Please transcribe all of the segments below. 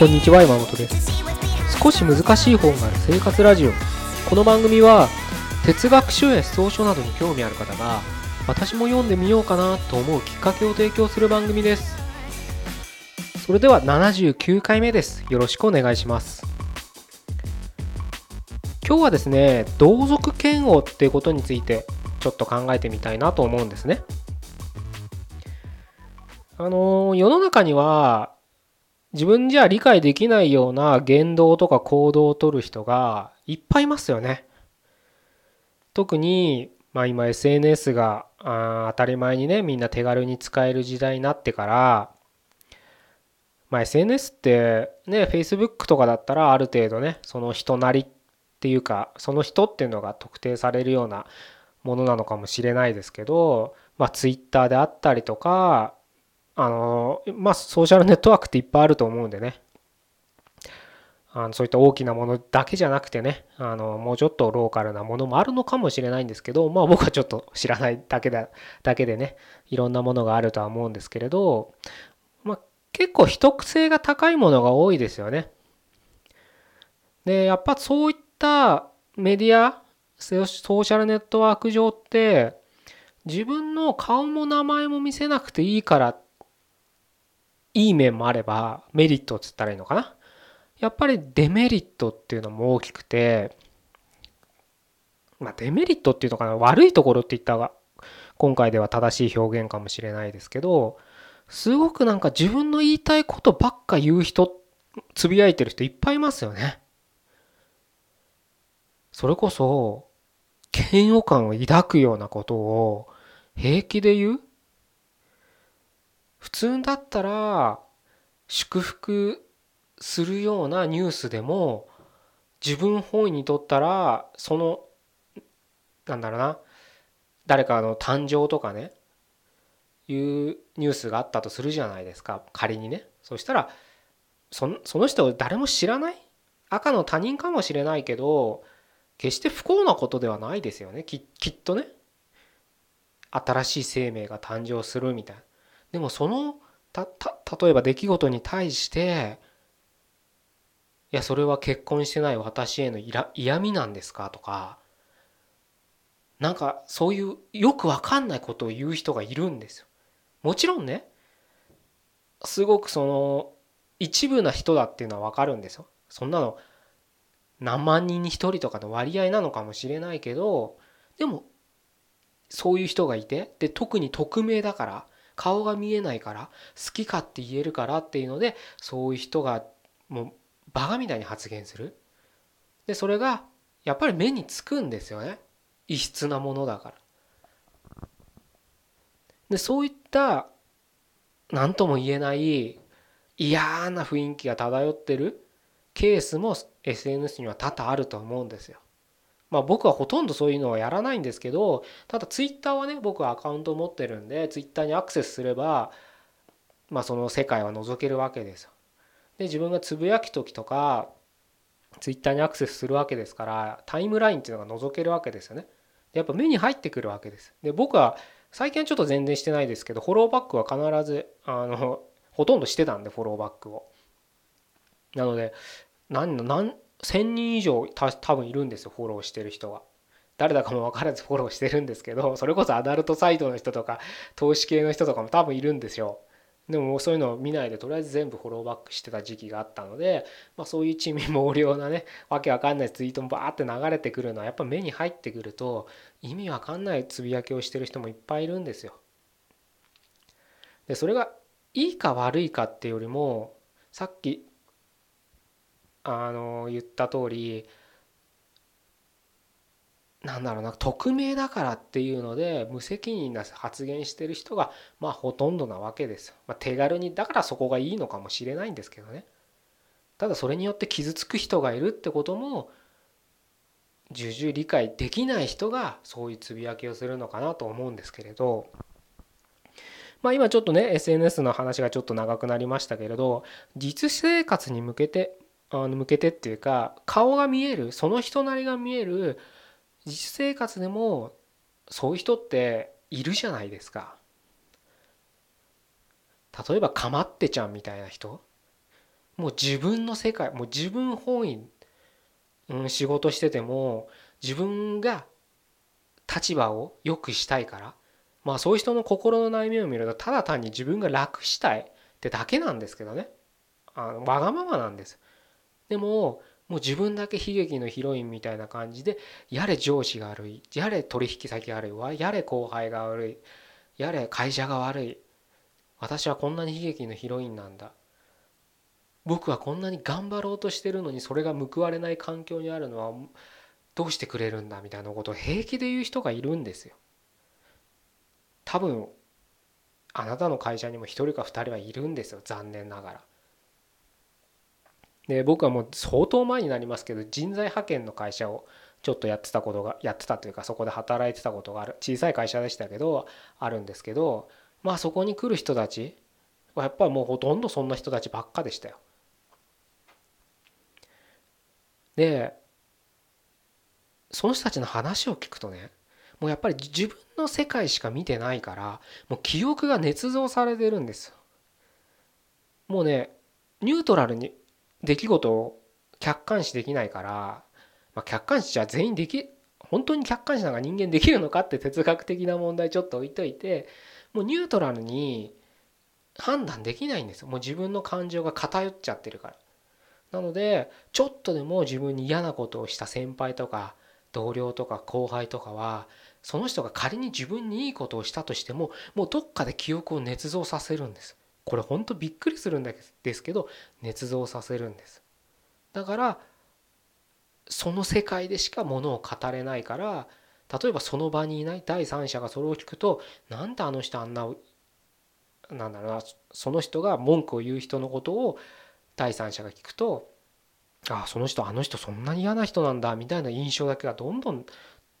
こんにちは山本です。少し難しい本がある生活ラジオ。この番組は哲学書や思想書などに興味ある方が私も読んでみようかなと思うきっかけを提供する番組です。それでは79回目です。よろしくお願いします。今日はですね同族嫌悪っていうことについてちょっと考えてみたいなと思うんですね。あの世の中には自分じゃ理解できないような言動とか行動をとる人がいっぱいいますよね。特に、まあ、今 SNS があ当たり前にねみんな手軽に使える時代になってから、まあ、SNS ってね Facebook とかだったらある程度ねその人なりっていうかその人っていうのが特定されるようなものなのかもしれないですけど、まあ、Twitter であったりとかあの、まあ、ソーシャルネットワークっていっぱいあると思うんでね。あのそういった大きなものだけじゃなくてね、あの、もうちょっとローカルなものもあるのかもしれないんですけど、まあ僕はちょっと知らないだけだ、だけでね、いろんなものがあるとは思うんですけれど、まあ結構秘匿性が高いものが多いですよね。で、やっぱそういったメディア、ソーシャルネットワーク上って、自分の顔も名前も見せなくていいからっいい面もあればメリットっつったらいいのかな？やっぱりデメリットっていうのも大きくてまあデメリットっていうのかな？悪いところって言ったが今回では正しい表現かもしれないですけどすごくなんか自分の言いたいことばっか言う人つぶやいてる人いっぱいいますよね。それこそ嫌悪感を抱くようなことを平気で言う？通だったら祝福するようなニュースでも自分本位にとったらそのなんだろうな誰かの誕生とかねいうニュースがあったとするじゃないですか。仮にね。そしたらその人を誰も知らない？赤の他人かもしれないけど決して不幸なことではないですよね。ききっとね。新しい生命が誕生するみたいな。でもそのたた例えば出来事に対していやそれは結婚してない私への嫌味なんですか？とかなんかそういうよくわかんないことを言う人がいるんですよ。もちろんねすごくその一部な人だっていうのはわかるんですよ。そんなの何万人に1人とかの割合なのかもしれないけどでもそういう人がいてで特に匿名だから顔が見えないから好きかって言えるからっていうのでそういう人がもうバカみたいに発言する。でそれがやっぱり目につくんですよね。異質なものだから。でそういった何とも言えない嫌な雰囲気が漂ってるケースも SNS には多々あると思うんですよ。まあ僕はほとんどそういうのはやらないんですけどただツイッターはね僕はアカウントを持ってるんでツイッターにアクセスすればまあその世界は覗けるわけですよ。で自分がつぶやき時とかツイッターにアクセスするわけですからタイムラインっていうのが覗けるわけですよね。やっぱ目に入ってくるわけです。で僕は最近はちょっと全然してないですけどフォローバックは必ずあのほとんどしてたんでフォローバックを。なので何何1000人以上た多分いるんですよフォローしてる人は。誰だかも分からず フォローしてるんですけどそれこそアダルトサイトの人とか投資系の人とかも多分いるんですよ。でもそういうのを見ないでとりあえず全部フォローバックしてた時期があったので、まあ、そういう地味猛量なねわけわかんないツイートもバーって流れてくるのはやっぱ目に入ってくると意味わかんないつぶやきをしてる人もいっぱいいるんですよ。でそれがいいか悪いかっていうよりもさっきあの言った通りなんだろうな匿名だからっていうので無責任な発言してる人がまあほとんどなわけですよ。まあ、手軽にだからそこがいいのかもしれないんですけどね。ただそれによって傷つく人がいるってことも重々理解できない人がそういうつぶやきをするのかなと思うんですけれど。まあ今ちょっとね SNS の話がちょっと長くなりましたけれど実生活に向けてあの向けてっていうか顔が見えるその人なりが見える実生活でもそういう人っているじゃないですか。例えばかまってちゃんみたいな人。もう自分の世界もう自分本位、うん、仕事してても自分が立場を良くしたいからまあそういう人の心の悩みを見るとただ単に自分が楽したいってだけなんですけどね。あのわがままなんです。でももう自分だけ悲劇のヒロインみたいな感じでやれ上司が悪いやれ取引先悪いやれ後輩が悪いやれ会社が悪い私はこんなに悲劇のヒロインなんだ僕はこんなに頑張ろうとしてるのにそれが報われない環境にあるのはどうしてくれるんだみたいなことを平気で言う人がいるんですよ。多分あなたの会社にも1人か2人はいるんですよ残念ながら。で僕はもう相当前になりますけど人材派遣の会社をちょっとやってたことがやってたというかそこで働いてたことがある小さい会社でしたけどあるんですけどまあそこに来る人たちはやっぱもうほとんどそんな人たちばっかでしたよ。でその人たちの話を聞くとねもうやっぱり自分の世界しか見てないからもう記憶が捏造されてるんですもうねニュートラルに出来事を客観視できないから、まあ、客観視じゃ全員でき本当に客観視なんか人間できるのかって哲学的な問題ちょっと置いといてもうニュートラルに判断できないんですよ。もう自分の感情が偏っちゃってるから。なのでちょっとでも自分に嫌なことをした先輩とか同僚とか後輩とかはその人が仮に自分にいいことをしたとしてももうどっかで記憶を捏造させるんです。これほんとびっくりするんですけど捏造させるんですだからその世界でしかものを語れないから例えばその場にいない第三者がそれを聞くとなんであの人あんななんだろうなその人が文句を言う人のことを第三者が聞くとああその人あの人そんなに嫌な人なんだみたいな印象だけがどんどん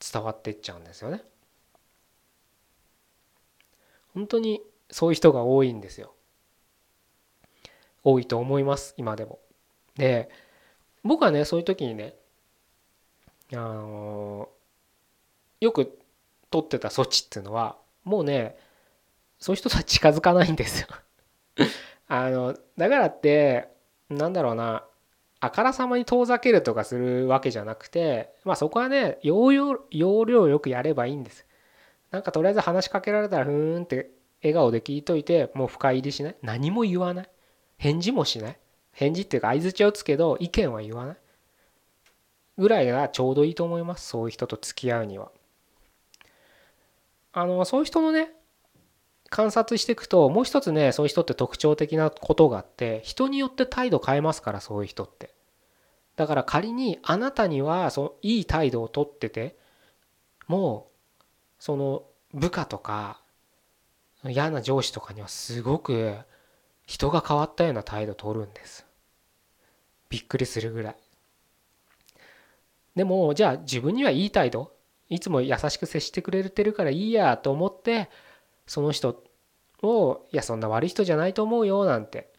伝わっていっちゃうんですよね。本当にそういう人が多いんですよ。多いと思います今でも。で僕はねそういう時にねあのよく取ってた措置っていうのはもうねそういう人とは近づかないんですよ。あのだからってなんだろうなあからさまに遠ざけるとかするわけじゃなくてまあそこはね要領要領よくやればいいんです。なんかとりあえず話しかけられたらふーんって笑顔で聞いといてもう深入りしない。何も言わない。返事もしない？返事っていうか相づちを打つけど意見は言わない？ぐらいがちょうどいいと思います。そういう人と付き合うには。あのそういう人のね観察していくともう一つねそういう人って特徴的なことがあって人によって態度変えますからそういう人って。だから仮にあなたにはそのいい態度をとっててもうその部下とか嫌な上司とかにはすごく人が変わったような態度を取るんですびっくりするぐらいでもじゃあ自分にはいい態度いつも優しく接してくれてるからいいやと思ってその人を「いやそんな悪い人じゃないと思うよ」なんて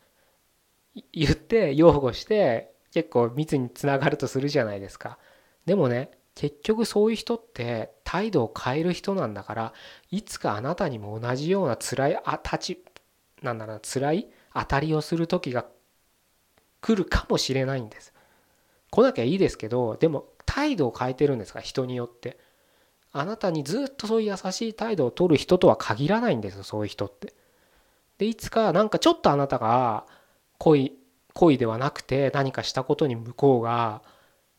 言って擁護して結構密につながるとするじゃないですか。でもね結局そういう人って態度を変える人なんだからいつかあなたにも同じような辛いあ立ちなんだろう辛い当たりをする時が来るかもしれないんです。来なきゃいいですけどでも態度を変えてるんですか？人によって。あなたにずっとそういう優しい態度を取る人とは限らないんですよそういう人って。でいつかなんかちょっとあなたが恋恋ではなくて何かしたことに向こうが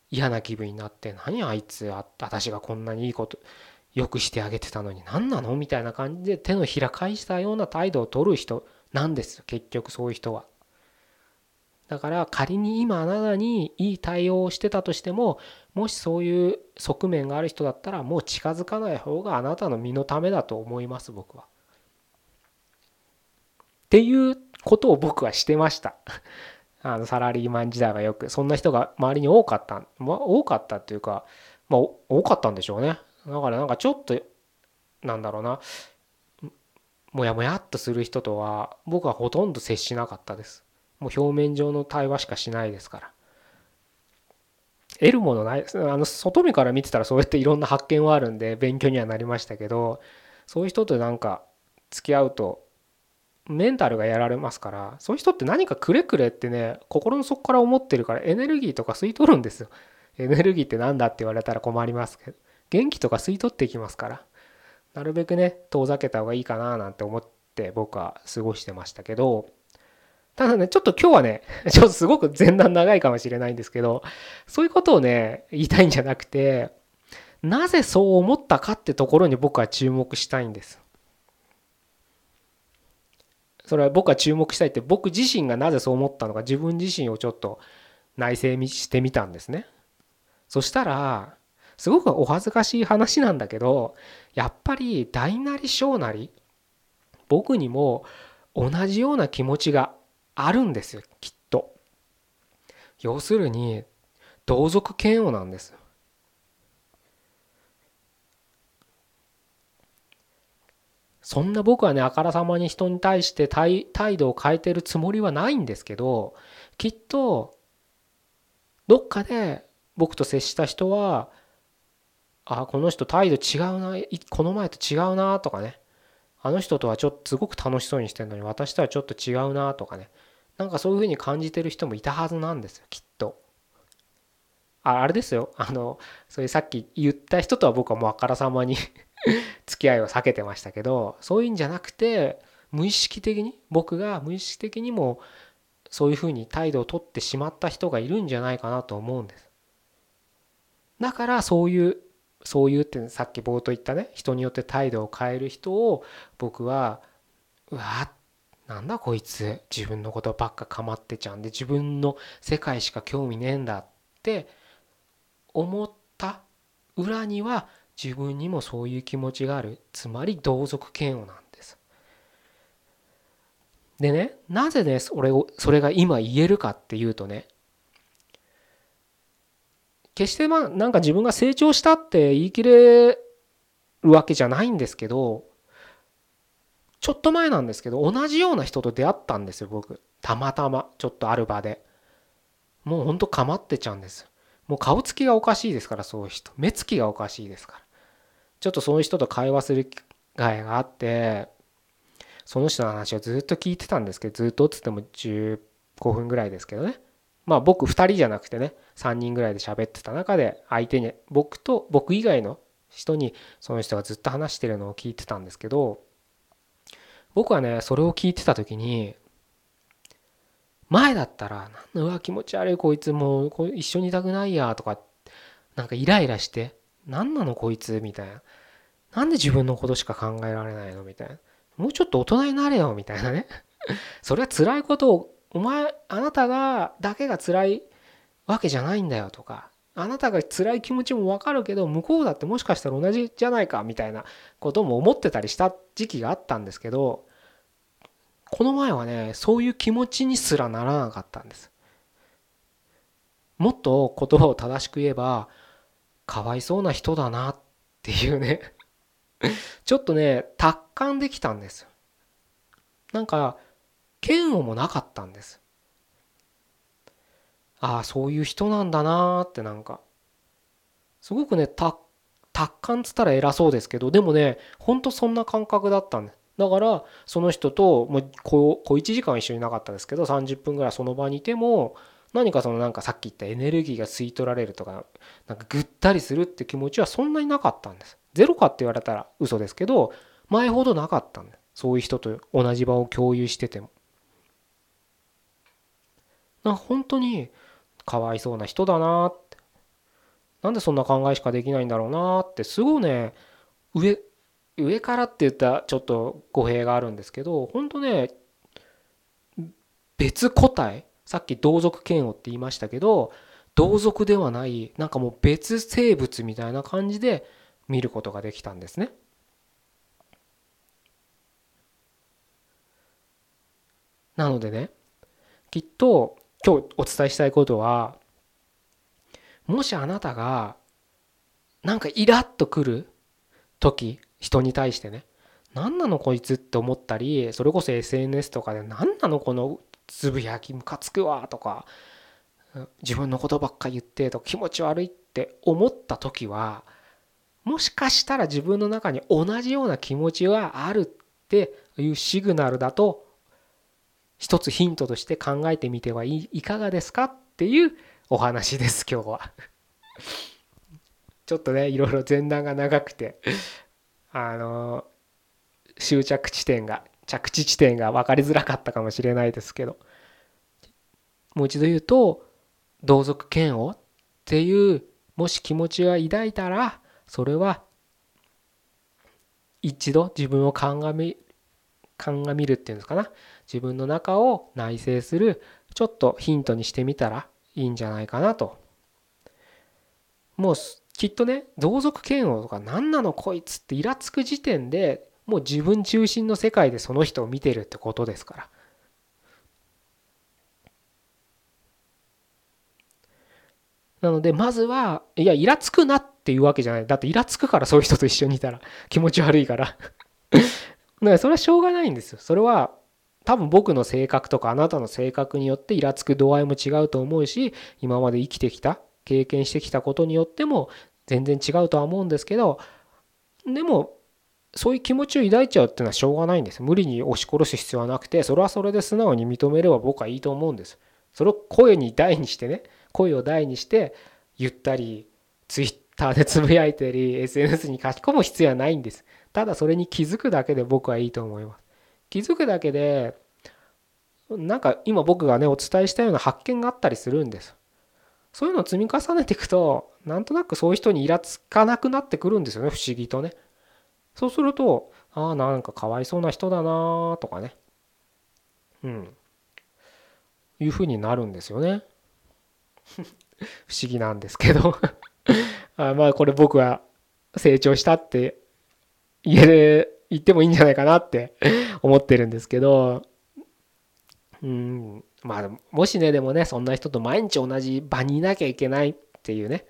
嫌な気分になって何あいつ私がこんなにいいことよくしてあげてたのに何なの？みたいな感じで手のひら返したような態度を取る人なんです結局そういう人は。だから仮に今あなたにいい対応をしてたとしてももしそういう側面がある人だったらもう近づかない方があなたの身のためだと思います僕は。っていうことを僕はしてました。あのサラリーマン時代はよくそんな人が周りに多かった、まあ、多かったっていうか、まあ、多かったんでしょうね。だからなんかちょっとなんだろうなもやもやっとする人とは僕はほとんど接しなかったです。もう表面上の対話しかしないですから。得るものない。あの外見から見てたらそうやっていろんな発見はあるんで勉強にはなりましたけどそういう人となんか付き合うとメンタルがやられますからそういう人って何かくれくれってね心の底から思ってるからエネルギーとか吸い取るんですよ。エネルギーって何だって言われたら困りますけど元気とか吸い取っていきますからなるべくね遠ざけた方がいいかななんて思って僕は過ごしてましたけどただねちょっと今日はね ちょっとすごく前段長いかもしれないんですけどそういうことをね言いたいんじゃなくてなぜそう思ったかってところに僕は注目したいんです。それは僕は注目したいって僕自身がなぜそう思ったのか自分自身をちょっと内省してみたんですね。そしたらすごくお恥ずかしい話なんだけどやっぱり大なり小なり僕にも同じような気持ちがあるんですよきっと。要するに同族嫌悪なんです。そんな僕はねあからさまに人に対して態度を変えてるつもりはないんですけどきっとどっかで僕と接した人はあこの人態度違うなこの前と違うなとかね。あの人とはちょっとすごく楽しそうにしてるのに私とはちょっと違うなとかね。なんかそういうふうに感じてる人もいたはずなんですよきっと。ああれですよ。あのそういうさっき言った人とは僕はもうあからさまに 付き合いを避けてましたけどそういうんじゃなくて無意識的に僕が無意識的にもそういうふうに態度をとってしまった人がいるんじゃないかなと思うんです。だからそういうそういうってさっき冒頭言ったね人によって態度を変える人を僕はうわなんだこいつ自分のことばっか構ってちゃうんで自分の世界しか興味ねえんだって思った裏には自分にもそういう気持ちがある。つまり同族嫌悪なんです。でねなぜねそれをそれが今言えるかっていうとね決してまあなんか自分が成長したって言い切れるわけじゃないんですけどちょっと前なんですけど同じような人と出会ったんですよ僕。たまたまちょっとある場で。もうほんとかまってちゃうんですもう顔つきがおかしいですからそういう人。目つきがおかしいですから。ちょっとそういう人と会話する機会があってその人の話をずっと聞いてたんですけどずっとっつっても15分ぐらいですけどね。まあ僕2人じゃなくてね。3人ぐらいで喋ってた中で相手に僕と僕以外の人にその人がずっと話してるのを聞いてたんですけど僕はねそれを聞いてた時に前だったら「うわ気持ち悪いこいつもう一緒にいたくないや」とかなんかイライラして「何なのこいつ」みたいな「なんで自分のことしか考えられないの?」みたいな「もうちょっと大人になれよ」みたいなね。それは辛いことをお前あなたがだけが辛いわけじゃないんだよとかあなたが辛い気持ちもわかるけど向こうだってもしかしたら同じじゃないかみたいなことも思ってたりした時期があったんですけどこの前はねそういう気持ちにすらならなかったんです。もっと言葉を正しく言えばかわいそうな人だなっていうね。ちょっとね達観できたんです。なんか嫌悪もなかったんです。ああそういう人なんだなーってなんか。すごくね達観っつったら偉そうですけどでもねほんとそんな感覚だったんですだからその人ともう小1時間一緒になかったですけど30分ぐらいその場にいても何かそのなんかさっき言ったエネルギーが吸い取られるとかなんかぐったりするって気持ちはそんなになかったんです。ゼロかって言われたら嘘ですけど前ほどなかったんですそういう人と同じ場を共有してても。なんか本当にかわいそうな人だな。ってなんでそんな考えしかできないんだろうな。ってすごいね。上上からって言ったらちょっと語弊があるんですけど本当ね別個体。さっき同族嫌悪って言いましたけど同族ではないなんかもう別生物みたいな感じで見ることができたんですね。なのでねきっと今日お伝えしたいことはもしあなたがなんかイラッとくる時人に対してね何なのこいつって思ったりそれこそ SNS とかで何なのこのつぶやきムカつくわとか自分のことばっか言ってと気持ち悪いって思った時はもしかしたら自分の中に同じような気持ちはあるっていうシグナルだと一つヒントとして考えてみてはいかがですかっていうお話です今日は。ちょっとねいろいろ前段が長くてあの終着地点が着地地点が分かりづらかったかもしれないですけどもう一度言うと同族嫌悪っていうもし気持ちが抱いたらそれは一度自分を鑑み鑑みるっていうんですかな。自分の中を内省するちょっとヒントにしてみたらいいんじゃないかなと。もうきっとね同族嫌悪とか何なのこいつってイラつく時点でもう自分中心の世界でその人を見てるってことですから。なのでまずはいやイラつくなっていうわけじゃない。だってイラつくからそういう人と一緒にいたら気持ち悪いから。だからそれはしょうがないんですよ。それは多分僕の性格とかあなたの性格によってイラつく度合いも違うと思うし今まで生きてきた経験してきたことによっても全然違うとは思うんですけどでもそういう気持ちを抱いちゃうっていうのはしょうがないんです無理に押し殺す必要はなくてそれはそれで素直に認めれば僕はいいと思うんです。それを声に大にしてね声を大にして言ったりツイッターでつぶやいたり SNS に書き込む必要はないんです。ただそれに気づくだけで僕はいいと思います。気づくだけでなんか今僕がねお伝えしたような発見があったりするんです。そういうのを積み重ねていくとなんとなくそういう人にイラつかなくなってくるんですよね不思議とね。そうするとああなんかかわいそうな人だなとかね。うん。いうふうになるんですよね。不思議なんですけど。あまあこれ僕は成長したって言える言ってもいいんじゃないかなって 思ってるんですけど。うん。まあもしねでもねそんな人と毎日同じ場にいなきゃいけないっていうね。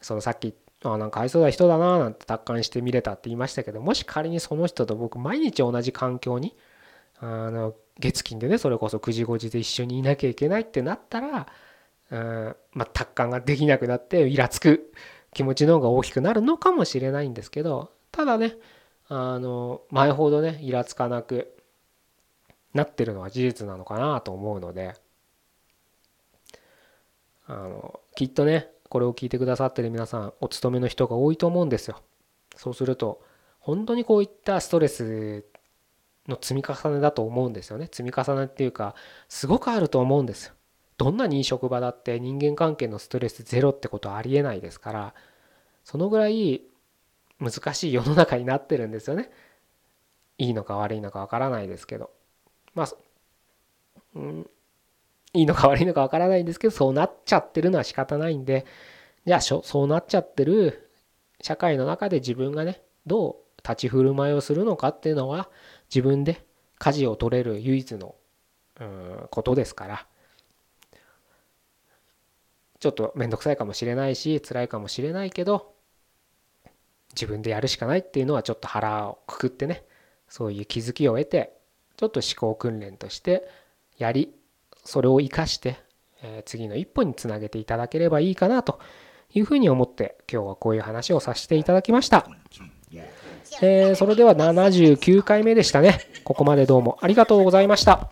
そのさっきあなんか愛想な人だななんて達観してみれたって言いましたけどもし仮にその人と僕毎日同じ環境にあの月金でねそれこそ9時5時で一緒にいなきゃいけないってなったらうんまあ達観ができなくなってイラつく気持ちの方が大きくなるのかもしれないんですけどただねあの前ほどねイラつかなくなってるのは事実なのかなと思うのであのきっとねこれを聞いてくださってる皆さんお勤めの人が多いと思うんですよ。そうすると本当にこういったストレスの積み重ねだと思うんですよね。積み重ねっていうかすごくあると思うんです。よどんなにいい職場だって人間関係のストレスゼロってことはありえないですからそのぐらい難しい世の中になってるんですよね。いいのか悪いのかわからないですけど。まあ、うん、いいのか悪いのかわからないんですけどそうなっちゃってるのは仕方ないんで。じゃあそうなっちゃってる社会の中で自分がねどう立ち振る舞いをするのかっていうのは自分で舵を取れる唯一のうんことですから。ちょっと面倒くさいかもしれないし辛いかもしれないけど自分でやるしかないっていうのはちょっと腹をくくってねそういう気づきを得てちょっと思考訓練としてやりそれを生かして、え次の一歩につなげていただければいいかなというふうに思って今日はこういう話をさせていただきました。えー、それでは79回目でしたね。ここまでどうもありがとうございました。